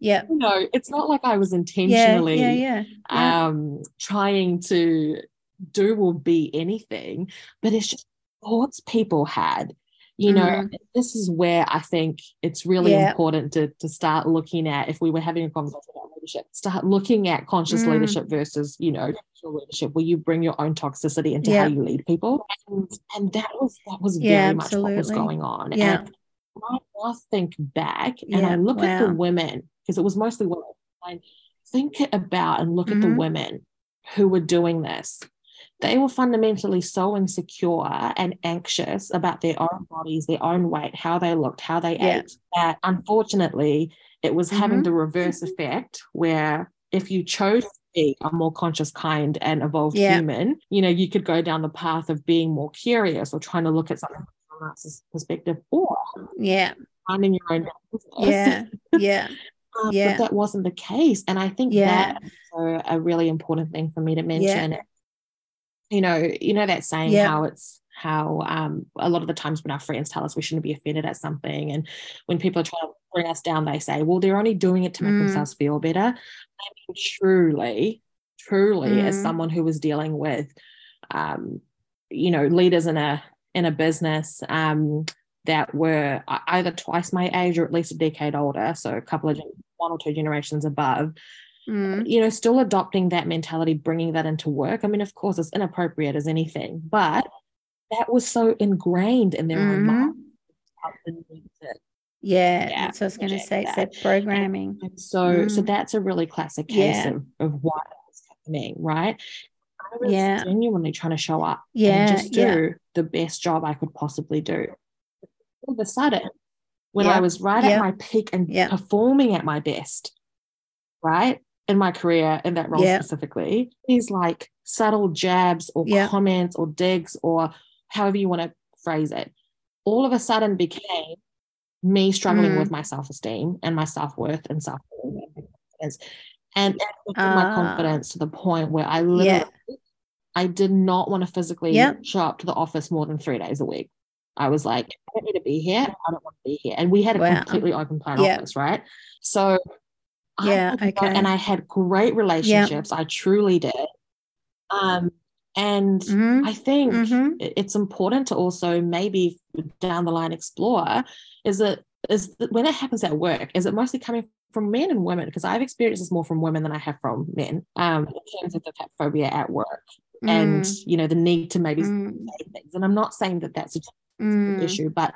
Yeah. you know, it's not like I was intentionally Yeah. Yeah. Yeah. um trying to do or be anything, but it's just thoughts people had. You know, Mm. this is where I think it's really Yeah. important to to start looking at if we were having a conversation about leadership, start looking at conscious Mm. leadership versus, you know, leadership, where you bring your own toxicity into Yeah. how you lead people. And, and that was that was Yeah, very much what was going on. Yeah. And when I think back and I look at the women, because it was mostly women, I think about and look at the Mhm. women who were doing this. They were fundamentally so insecure and anxious about their own bodies, their own weight, how they looked, how they Yeah. ate, that unfortunately it was having Mhm. the reverse effect where if you chose to be a more conscious, kind, and evolved Yeah. human, you know, you could go down the path of being more curious or trying to look at something from a perspective or Yeah. finding your own business. Yeah. Yeah. Um, Yeah. But that wasn't the case. And I think Yeah. that is a, a really important thing for me to mention. You know, you know that saying Yeah. how it's how um a lot of the times when our friends tell us we shouldn't be offended at something and when people are trying to bring us down, they say, well, they're only doing it to make Mm. themselves feel better. I mean, truly, truly, as Mm. someone who was dealing with um, you know, leaders in a in a business um that were either twice my age or at least a decade older, so a couple of one or two generations above, Mm. you know, still adopting that mentality, bringing that into work. I mean, of course, it's inappropriate as anything, but that was so ingrained in their own Mhm. mind. how they needed it. Yeah. Yeah, That's what I was going to say. It's that. that programming. And so, so Mm. that's a really classic case Yeah. of, of why it's happening, right? I was Yeah. genuinely trying to show up Yeah. and just do Yeah. the best job I could possibly do. All of a sudden, when I was right at my peak and performing at my best, right? In my career, in that role Yeah. specifically, these like subtle jabs or Yeah. comments or digs or however you want to phrase it, all of a sudden became me struggling Mm. with my self esteem and my self worth and self confidence. And that affected my Ah. confidence to the point where I literally Yeah. I did not want to physically Yep. show up to the office more than three days a week. I was like, I don't need to be here. I don't want to be here. And we had a Wow. completely open plan office, right? So Yeah, no- okay. and I had great relationships. I truly did. Um, and Mhm. I think Mhm. it's important to also maybe down the line explore is it is that when it happens at work, is it mostly coming from men and women? Because I've experienced this more from women than I have from men um, in terms of the phobia at work and Mm. you know the need to maybe Mm. say things. And I'm not saying that that's a Mm. issue, but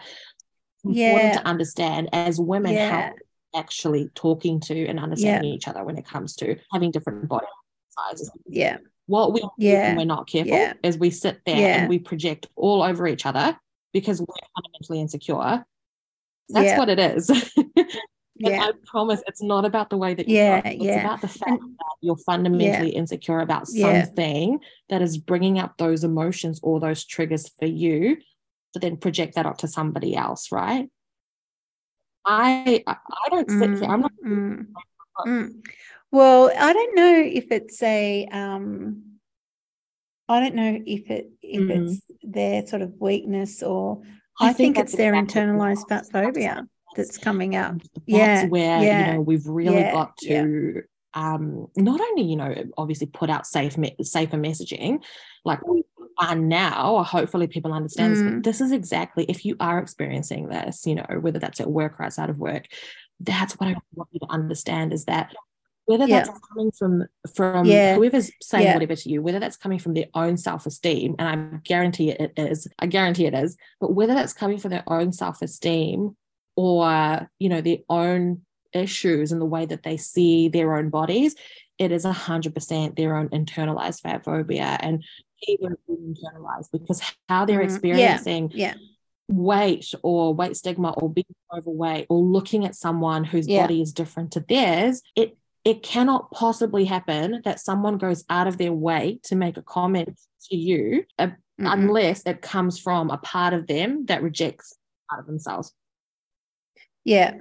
it's important to understand as women Yeah. how actually talking to and understanding each other when it comes to having different body sizes. Yeah. What we Yeah. we're not careful Yeah. is we sit there Yeah. and we project all over each other because we're fundamentally insecure. That's Yeah. what it is. Yeah. I promise it's not about the way that you Yeah, look. It's yeah. about the fact And- that you're fundamentally insecure about Yeah. something that is bringing up those emotions or those triggers for you to then project that onto somebody else, right? I I I don't sit here. I'm not Mm, mm. Well, I don't know if it's a um I don't know if it if Mm. it's their sort of weakness or I, think, that's it's their exactly internalized fat phobia that's coming up. That's Yeah, where yeah, you know we've really yeah, got yeah. to um not only you know obviously put out safe me- safer messaging like are now or hopefully people understand this Mm. but this is exactly if you are experiencing this you know whether that's at work or outside of work that's what i want you to understand is that whether Yeah. that's coming from from Yeah. whoever's saying Yeah. whatever to you whether that's coming from their own self-esteem and i guarantee it is i guarantee it is but whether that's coming from their own self-esteem or you know their own issues and the way that they see their own bodies it is 100% their own internalized fat phobia and even internalized because how they're Mhm. Yeah. experiencing Yeah. weight or weight stigma or being overweight or looking at someone whose Yeah. body is different to theirs it it cannot possibly happen that someone goes out of their way to make a comment to you uh, Mhm. unless it comes from a part of them that rejects part of themselves Yeah.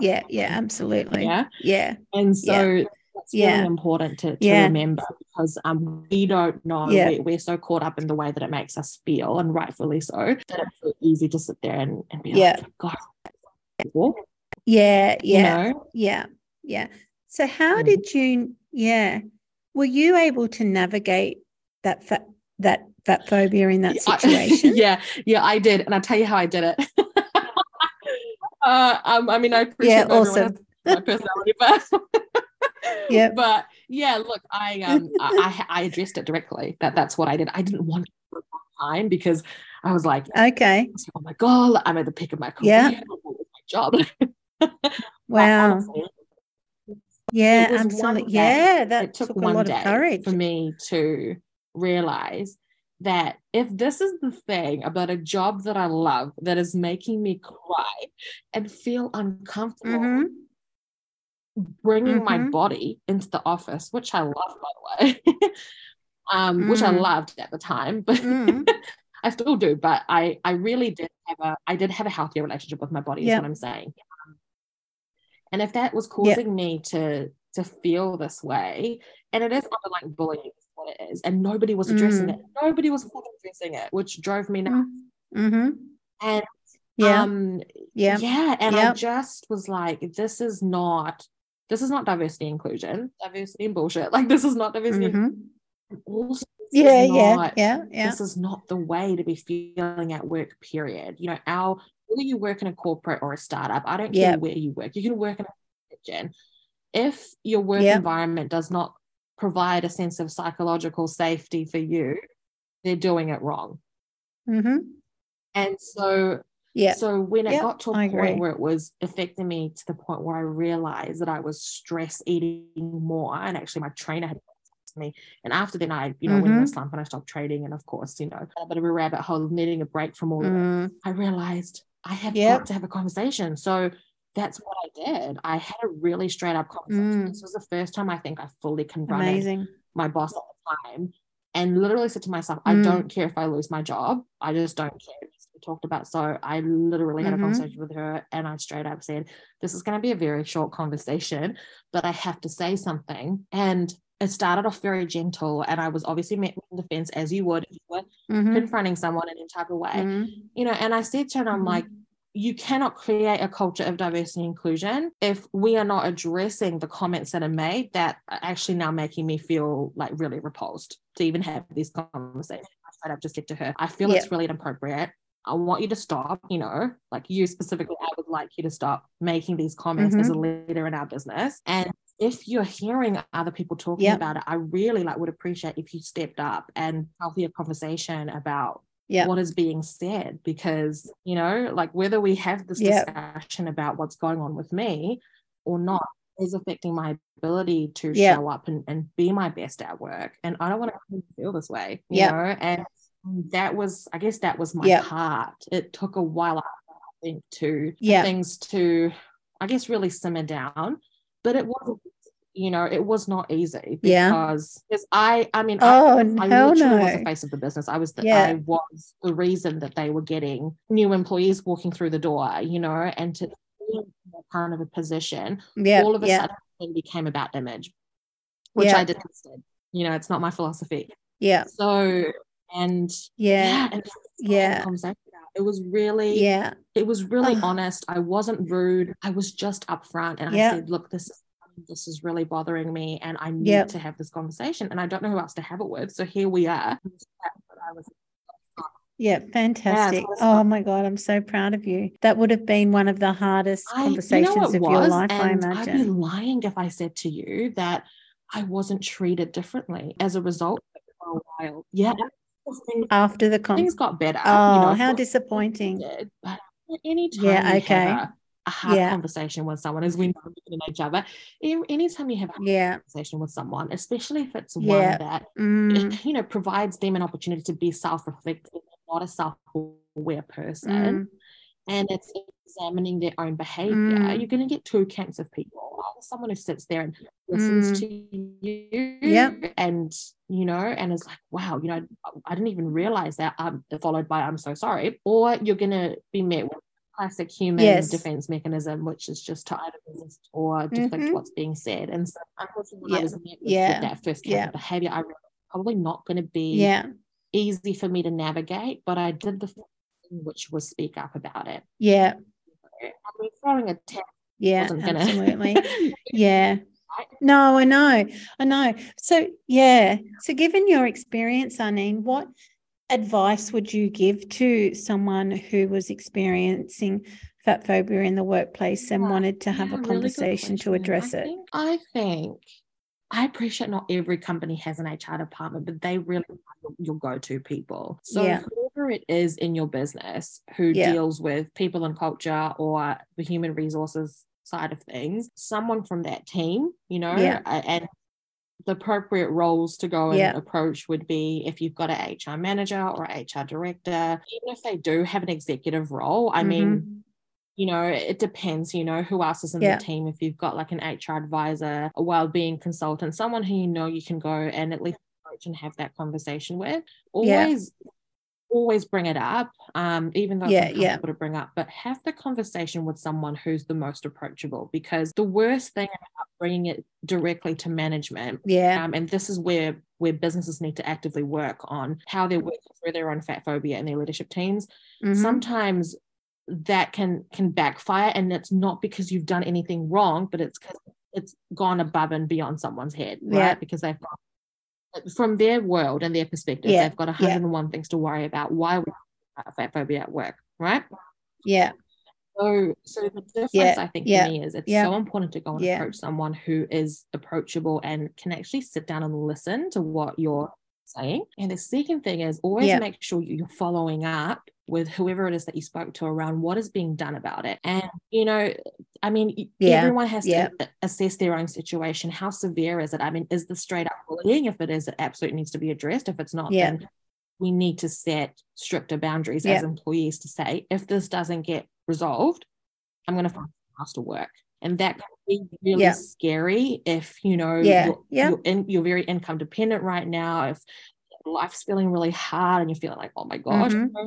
Yeah. Yeah. Absolutely. yeah Yeah. and so that's Yeah. really important to, to Yeah. remember because um we don't know Yeah. we, we're so caught up in the way that it makes us feel and rightfully so that it's so easy to sit there and, and be Yeah. like god you Yeah. Yeah. know Yeah. Yeah. So how Mm. did you yeah. Were you able to navigate that fat that fat phobia in that I- situation? yeah, yeah, I did, and I'll tell you how I did it. uh, um, I mean, I appreciate Yeah, awesome. my personality, but Yep. but yeah, look, I um, I, I addressed it directly. That that's what I did. I didn't want to a time because I was like, Okay. oh my god, I'm at the peak of my career. Yeah. What was my job? Wow. honestly, Yeah, absolutely. Yeah, that it took, took, a one lot day of courage. for me to realize that if this is the thing about a job that I love that is making me cry and feel uncomfortable Mhm. Bringing my Mhm. body into the office, which I love, by the way, um, which I Mm. loved at the time, but Mm. I still do. But I, I really did have a, I did have a healthier relationship with my body. Is what I'm saying. Um, and if that was causing me to to feel this way, and it is under like bullying, is what it is, and nobody was addressing Mm. it. Nobody was addressing it, which drove me nuts. Mm-hmm. And Yeah. um, yeah. yeah and i just was like this is not this is not diversity inclusion diversity and bullshit like this is not diversity Mhm. also this Yeah, is yeah, not, yeah, yeah. this is not the way to be feeling at work period you know our whether you work in a corporate or a startup i don't care where you work you can work in a kitchen if your work Yep. environment does not provide a sense of psychological safety for you they're doing it wrong Mm-hmm. and so Yeah. so when it Yep, got to a I point agree. where it was affecting me to the point where I realized that I was stress eating more, and actually my trainer had to me. And after then, I you know went in a Mhm. slump and I stopped trading, and of course, you know, a bit of a rabbit hole of needing a break from all of it. Mm. I realized I have Yep. got to have a conversation. So that's what I did. I had a really straight up conversation. Mm. This was the first time I think I fully confronted Amazing. my boss at the time and literally said to myself, I Mm. don't care if I lose my job. I just don't care. It needs to be talked about. So I literally had Mhm. a conversation with her and I straight up said, This is going to be a very short conversation, but I have to say something. And it started off very gentle. And I was obviously met with defense as you would if you were Mhm. confronting someone in any type of way. Mhm. You know, and I said to her, I'm like, you cannot create a culture of diversity and inclusion if we are not addressing the comments that are made that are actually now making me feel like really repulsed to even have this conversation. I straight up just said to her, I feel it's really inappropriate. I want you to stop, you know, like you specifically, I would like you to stop making these comments as a Mm-hmm. leader in our business. And if you're hearing other people talking Yep. about it, I really like would appreciate if you stepped up and healthier conversation about Yeah. what is being said because you know like whether we have this Yeah. discussion about what's going on with me or not is affecting my ability to Yeah. show up and, and be my best at work and i don't want to feel this way you Yeah. know and that was i guess that was my Yeah. part it took a while i think to Yeah. things to i guess really simmer down but it wasn't you know it was not easy because because i i mean I, Oh, I hell literally was the face of the business. I was the Yeah. I was the reason that they were getting new employees walking through the door, you know, and to that kind of a position, Yeah. all of a yeah. sudden it became about image, which Yeah. I detested. You know, it's not my philosophy. Yeah. So and Yeah. yeah, and that's what I had a Yeah. It was really Yeah. it was really Ugh. honest. I wasn't rude. I was just upfront and Yeah. I said, look, this is this is really bothering me and I need Yep. to have this conversation and I don't know who else to have it with. So here we are. But I was Yeah, fantastic. Yeah, oh my God, I'm so proud of you. That would have been one of the hardest I, conversations you know of was, your life, I imagine. I'd be lying if I said to you that I wasn't treated differently as a result for a while. Yeah. After the con- things got better. Oh, you know, how disappointing. Did, but anytime yeah, okay. A, hard yeah. conversation with someone, as we know each other, anytime you have a yeah. conversation with someone, especially if it's yeah. one that mm. you know provides them an opportunity to be self-reflective, not a self-aware person. Mm and it's examining their own behavior, mm. you're going to get two camps of people. Someone who sits there and listens mm. to you yep. and, you know, and is like, wow, you know, I didn't even realize that, um, followed by, I'm so sorry. Or you're going to be met with classic human yes. defense mechanism, which is just to either resist or deflect mm-hmm. what's being said. And so, unfortunately, yeah. I was met with, yeah. with that first kind yeah. of behavior, I probably not going to be yeah. easy for me to navigate, but I did the which was speak up about it. Yeah. I mean, throwing a test yeah, absolutely. yeah. No, I know. I know. So, yeah. So, given your experience, Arneen, what advice would you give to someone who was experiencing fat phobia in the workplace and wanted to have yeah, a conversation really to address I it? Think, I think I appreciate not every company has an HR department, but they really are your go-to people. So yeah. Whoever it is in your business who yeah. deals with people and culture or the human resources side of things, someone from that team, you know, yeah. and the appropriate roles to go and yeah. approach would be if you've got an HR manager or HR director, even if they do have an executive role. I mm-hmm. mean, you know, it depends, you know, who else is in yeah. the team. If you've got like an HR advisor, a well-being consultant, someone who you know you can go and at least approach and have that conversation with. Always yeah. Always bring it up. Um, even though yeah, it's yeah. to bring up, but have the conversation with someone who's the most approachable because the worst thing about bringing it directly to management. Yeah. Um, and this is where where businesses need to actively work on how they're working through their own fat phobia and their leadership teams. Mm-hmm. Sometimes that can can backfire and it's not because you've done anything wrong but it's because it's gone above and beyond someone's head right yeah. because they've from their world and their perspective yeah. they've got 101 yeah. things to worry about why we have fat phobia at work right yeah so so the difference yeah. i think for me is it's so important to go and approach someone who is approachable and can actually sit down and listen to what you're saying and the second thing is always make sure you're following up with whoever it is that you spoke to around what is being done about it. And, you know, I mean, yeah. everyone has yeah. to assess their own situation. How severe is it? I mean, is the straight up bullying? If it is, it absolutely needs to be addressed. If it's not, yeah. then we need to set stricter boundaries as employees to say, if this doesn't get resolved, I'm going to find else to work. And that can be really scary if, you know, yeah. You're, yeah. You're, in, you're very income dependent right now. If life's feeling really hard and you're feeling like, oh my gosh, mm-hmm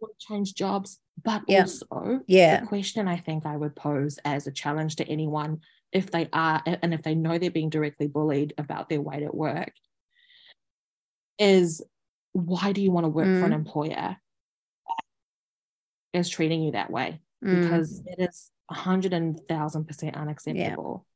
want to change jobs, but yeah. also yeah. the question I think I would pose as a challenge to anyone if they are and if they know they're being directly bullied about their weight at work is why do you want to work mm. for an mm. employer that is treating you that way? Mm. Because it is a hundred and thousand percent unacceptable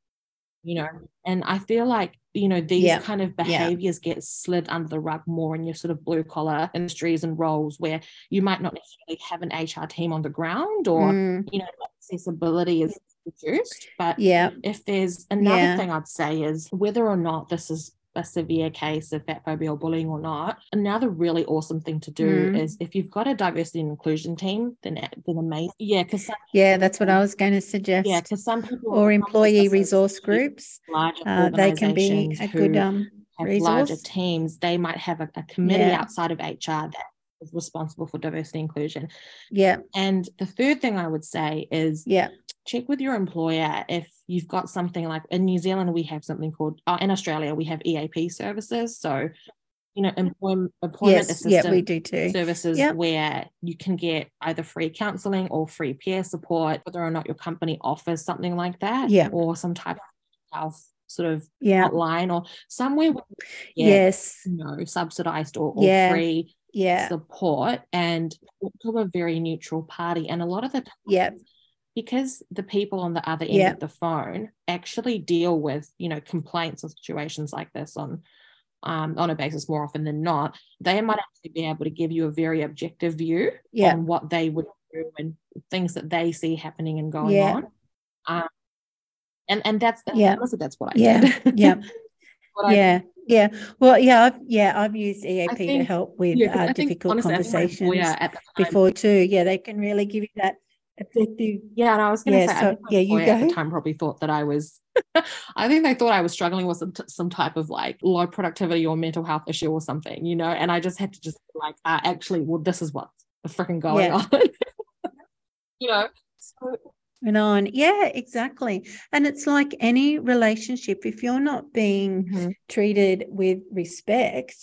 you know and i feel like you know these yeah. kind of behaviors yeah. get slid under the rug more in your sort of blue collar industries and roles where you might not necessarily have an hr team on the ground or mm. you know accessibility is reduced but yeah if there's another yeah. thing i'd say is whether or not this is a severe case of fat phobia or bullying or not. Another really awesome thing to do mm. is if you've got a diversity and inclusion team, then then amazing. Yeah, because yeah, that's what I was going to suggest. Yeah, because some people or employee resource groups, uh, they can be a good um, have resource. larger teams. They might have a, a committee yeah. outside of HR that is responsible for diversity inclusion. Yeah. And the third thing I would say is yeah, check with your employer if you've got something like in New Zealand we have something called uh, in Australia we have EAP services. So you know employment employment yes, assistance yeah, we do too. services yep. where you can get either free counseling or free peer support whether or not your company offers something like that yeah. or some type of health sort of yeah. hotline or somewhere yes you know subsidized or, or yeah. free yeah. support and to a very neutral party. And a lot of the time, yeah. Because the people on the other end yeah. of the phone actually deal with, you know, complaints or situations like this on um, on a basis more often than not, they might actually be able to give you a very objective view Yeah. on what they would do and things that they see happening and going Yeah. on. Um, and and that's Yeah. honestly that's what I Yeah. did. Yeah. Yeah. Yeah. Well, yeah, I've, yeah, I've used EAP to help with yeah, uh, think, difficult honestly, think my conversations employer at the time- before too. Yeah, they can really give you that effective. Yeah, and I was going to Yeah, say, so- yeah, you employer at the time probably thought that I was. I think they thought I was struggling with some, t- some type of like low productivity or mental health issue or something, you know. And I just had to just be like, uh, actually, well, this is what's freaking going Yeah. on, you know. So, And on, yeah, exactly. And it's like any relationship, if you're not being mhm. treated with respect,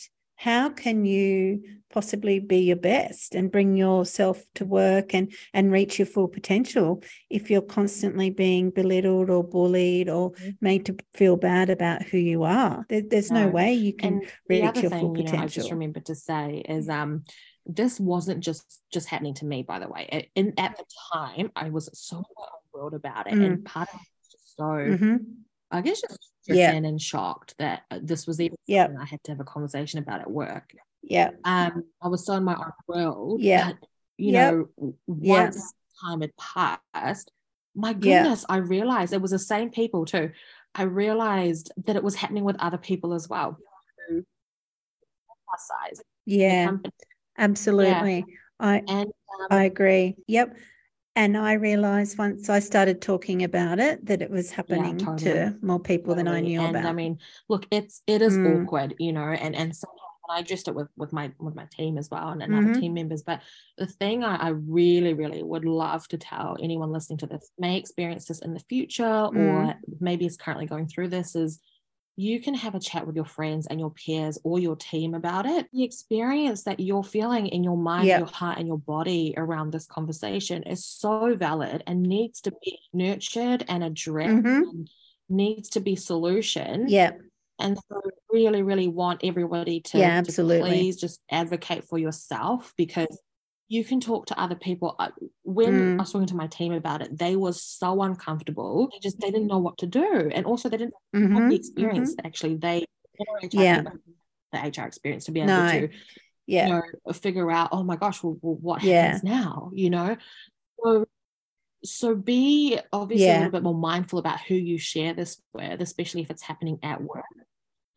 how can you possibly be your best and bring yourself to work and and reach your full potential if you're constantly being belittled or bullied or Mhm. made to feel bad about who you are? There, there's no, No. way you can and reach your thing, full you know, I just potential. remembered to say is, um, this wasn't just just happening to me. By the way, It- in at the time, I was so world about it, Mm. and part of me was just so. Mhm. I guess just Yeah. and shocked that uh, this was even Yeah. I had to have a conversation about at work. Yeah. Um, I was so in my own world. Yeah. But, you Yep. know, Yeah. once time had passed, my Yeah. goodness, I realized it was the same people too. I realized that it was happening with other people as well. size. Yeah. Absolutely. I And um, I agree. Yep. And I realized once I started talking about it that it was happening to totally. more people than I knew and about. I mean, look, it's it is Mm. awkward, you know, and and sometimes and I addressed it with with my with my team as well and, and other Mhm. team members. But the thing I, I really, really would love to tell anyone listening to this may experience this in the future or Mm. maybe is currently going through this is you can have a chat with your friends and your peers or your team about it. The experience that you're feeling in your mind, Yep. your heart, and your body around this conversation is so valid and needs to be nurtured and addressed Mhm. and needs to be solution. yeah. And so really, really want everybody to, Yeah, to absolutely. please just advocate for yourself because you can talk to other people. When Mm. I was talking to my team about it, they were so uncomfortable. They just they didn't know what to do. And also they didn't have Mhm, the experience that actually they Yeah. the HR experience to be able No. to Yeah. you know figure out oh my gosh well, well what Yeah. happens now you know so so be obviously a little bit more mindful about who you share this with especially if it's happening at work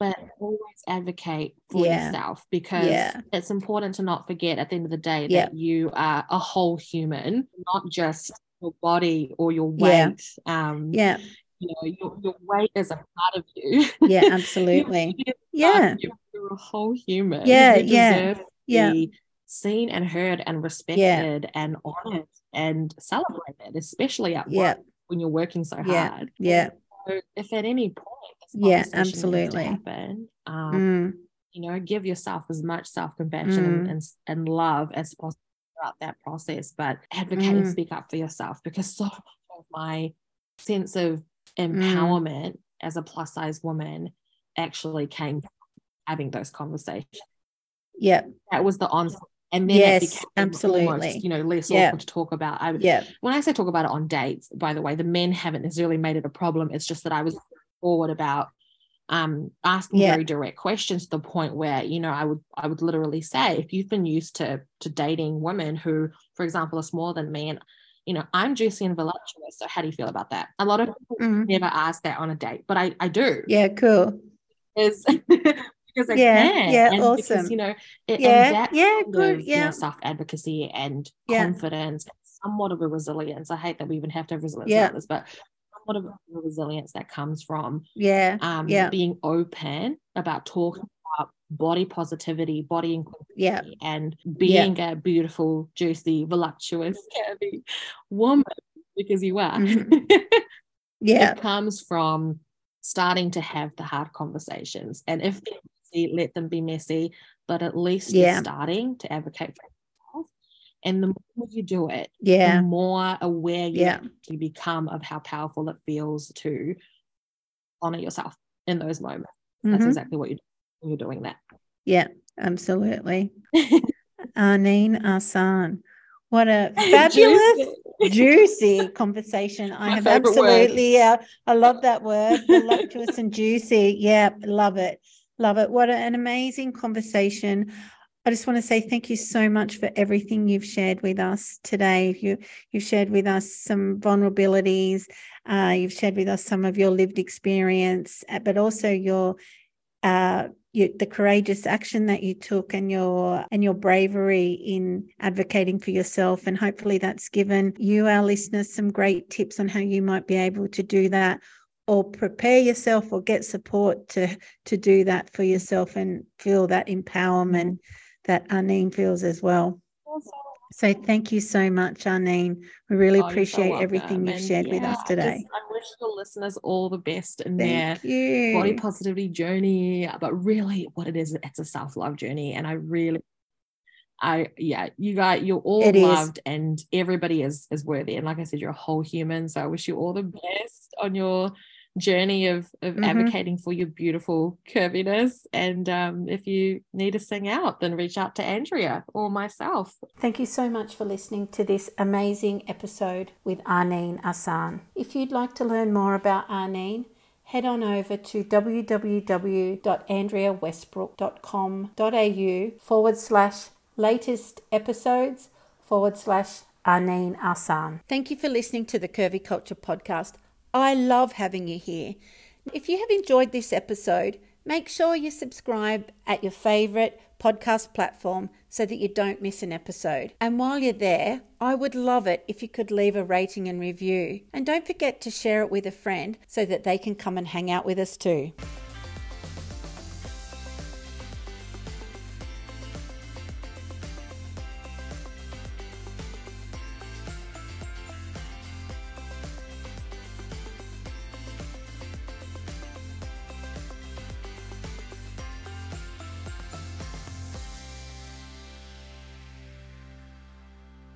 but always advocate for Yeah. yourself because Yeah. it's important to not forget at the end of the day Yeah. that you are a whole human not just your body or your Yeah. weight um Yeah. you know your, your weight is a part of you Yeah. Absolutely. you Yeah. you're, you're a whole human. Yeah, You yeah, to yeah. be seen and heard and respected and honored and celebrated, especially at Yeah. work when you're working so Yeah. hard. Yeah. So if at any point Yeah, conversation needs to absolutely. happen, um, Mm. you know, give yourself as much self compassion and, Mm. and and love as possible throughout that process. But advocate and Mm. speak up for yourself because so much of my sense of Mm. empowerment as a plus size woman actually came from having those conversations. Yeah. That was the onset. And then Yes, it became absolutely. almost, you know, less Yeah. awkward to talk about. I, Yeah. when I say talk about it on dates, by the way, the men haven't necessarily made it a problem. It's just that I was forward about um asking Yeah. very direct questions to the point where you know I would I would literally say if you've been used to to dating women who for example are smaller than me and you know I'm juicy and voluptuous so how do you feel about that a lot of people Mm. never ask that on a date but I I do Yeah. Cool. is because I Yeah, can yeah, and awesome. because you know it, Yeah, that yeah, good, of, you know, yeah. self advocacy and Yeah. confidence somewhat of a resilience I hate that we even have to have resilience Yeah. this but somewhat of resilience that comes from Yeah. um, Yeah. being open about talking about body positivity, body inclusivity, Yeah. and being a beautiful, juicy, voluptuous, curvy woman because you are. Mhm. Yeah. it comes from starting to have the hard conversations, and if they're messy, let them be messy, but at least Yeah. you're starting to advocate for. And the more you do it, Yeah. the more aware you Yeah. actually become of how powerful it feels to honor yourself in those moments. That's Mhm. exactly what you're doing you're doing that. Yeah. Absolutely. Arneen Ahsan. What a fabulous, juicy conversation. I My have absolutely, yeah, I love that word, voluptuous and juicy. Yeah, love it. Love it. What an amazing conversation. I just want to say thank you so much for everything you've shared with us today. You, you've shared with us some vulnerabilities. Uh, you've shared with us some of your lived experience, uh, but also your, uh, your, the courageous action that you took and your and your bravery in advocating for yourself. And hopefully, that's given you, our listeners, some great tips on how you might be able to do that or prepare yourself or get support to to do that for yourself and feel that empowerment that Arneen feels as well. So thank you so much, Arneen. We really oh, appreciate so everything you've and shared yeah, with us today. Just, I wish the listeners all the best in thank their you. body positivity journey. But really, what it is, it's a self love journey, and I really I yeah, you got you're all it loved is. and everybody is is worthy. And like I said, you're a whole human. So I wish you all the best on your journey of of mm-hmm. advocating for your beautiful curviness. And um, if you need to sing out, then reach out to Andrea or myself. Thank you so much for listening to this amazing episode with Arneen Ahsan. If you'd like to learn more about Arneen, head on over to www.andreawestbrook.com.au forward slash latest episodes forward slash Arneen Ahsan. Thank you for listening to the Curvy Culture podcast. I love having you here. If you have enjoyed this episode, make sure you subscribe at your favourite podcast platform so that you don't miss an episode. And while you're there, I would love it if you could leave a rating and review. And don't forget to share it with a friend so that they can come and hang out with us too.